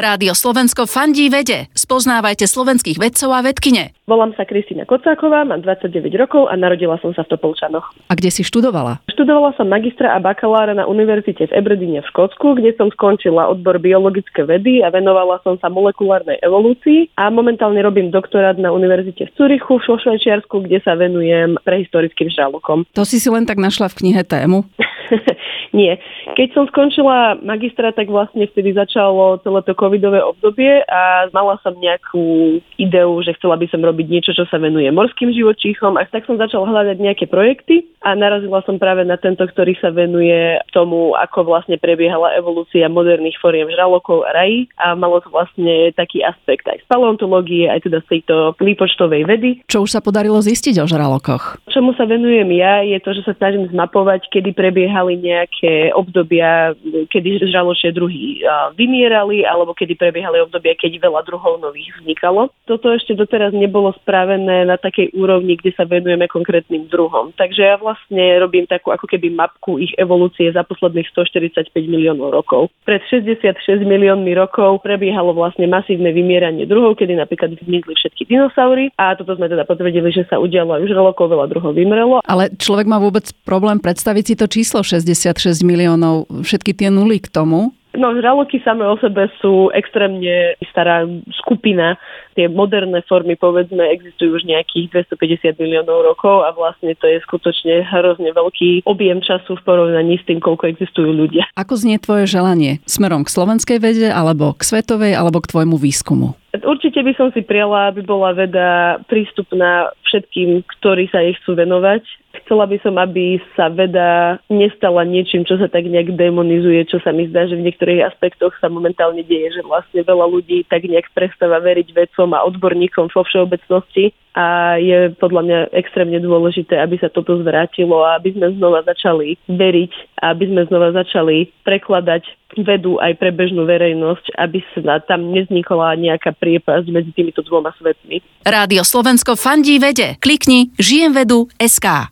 Rádio Slovensko fandí vede. Spoznávajte slovenských vedcov a vedkine. Volám sa Kristýna Kocáková, mám 29 rokov a narodila som sa v Topolčanoch. A kde si študovala? Študovala som magistra a bakalára na univerzite v Ebredine v Škótsku, kde som skončila odbor biologické vedy a venovala som sa molekulárnej evolúcii a momentálne robím doktorát na univerzite v Curichu v Švajčiarsku, kde sa venujem prehistorickým žralokom. To si si len tak našla v knihe tému? Nie. Keď som skončila magistra, tak vlastne vtedy začalo celé to covidové obdobie a mala som nejakú ideu, že chcela by som robiť niečo, čo sa venuje morským živočíchom a tak som začala hľadať nejaké projekty a narazila som práve na tento, ktorý sa venuje tomu, ako vlastne prebiehala evolúcia moderných foriem žralokov a rají a malo to vlastne taký aspekt aj z paleontológie, aj teda z tejto výpočtovej vedy. Čo už sa podarilo zistiť o žralokoch? Čomu sa venujem ja, je to, že sa snažím zmapovať, kedy prebiehali nejaké obdobia, kedy žraločie druhy vymierali, alebo kedy prebiehali obdobia, keď veľa druhov nových vznikalo. Toto ešte doteraz nebolo spravené na takej úrovni, kde sa venujeme konkrétnym druhom. Takže ja vlastne robím takú ako keby mapku ich evolúcie za posledných 145 miliónov rokov. Pred 66 miliónmi rokov prebiehalo vlastne masívne vymieranie druhov, kedy napríklad zmizli všetky dinosaury a toto sme teda potvrdili, že sa udialo aj už žralokov, veľa druhov vymrelo. Ale človek má vôbec problém predstaviť si to číslo 66 miliónov, všetky tie nuly k tomu, No, žraloky samé o sebe sú extrémne stará skupina. Tie moderné formy, povedzme, existujú už nejakých 250 miliónov rokov a vlastne to je skutočne hrozne veľký objem času v porovnaní s tým, koľko existujú ľudia. Ako znie tvoje želanie? Smerom k slovenskej vede, alebo k svetovej, alebo k tvojmu výskumu? Určite by som si prijala, aby bola veda prístupná všetkým, ktorí sa jej chcú venovať. Chcela by som, aby sa veda nestala niečím, čo sa tak nejak demonizuje, čo sa mi zdá, že v niektorých aspektoch sa momentálne deje, že vlastne veľa ľudí tak nejak prestáva veriť vedcom a odborníkom vo všeobecnosti a je podľa mňa extrémne dôležité, aby sa toto zvrátilo a aby sme znova začali veriť a aby sme znova začali prekladať vedu aj pre bežnú verejnosť, aby sa tam neznikla nejaká priepasť medzi týmito dvoma svetmi. Rádio Slovensko fandí vede. Klikni žijem vedu SK.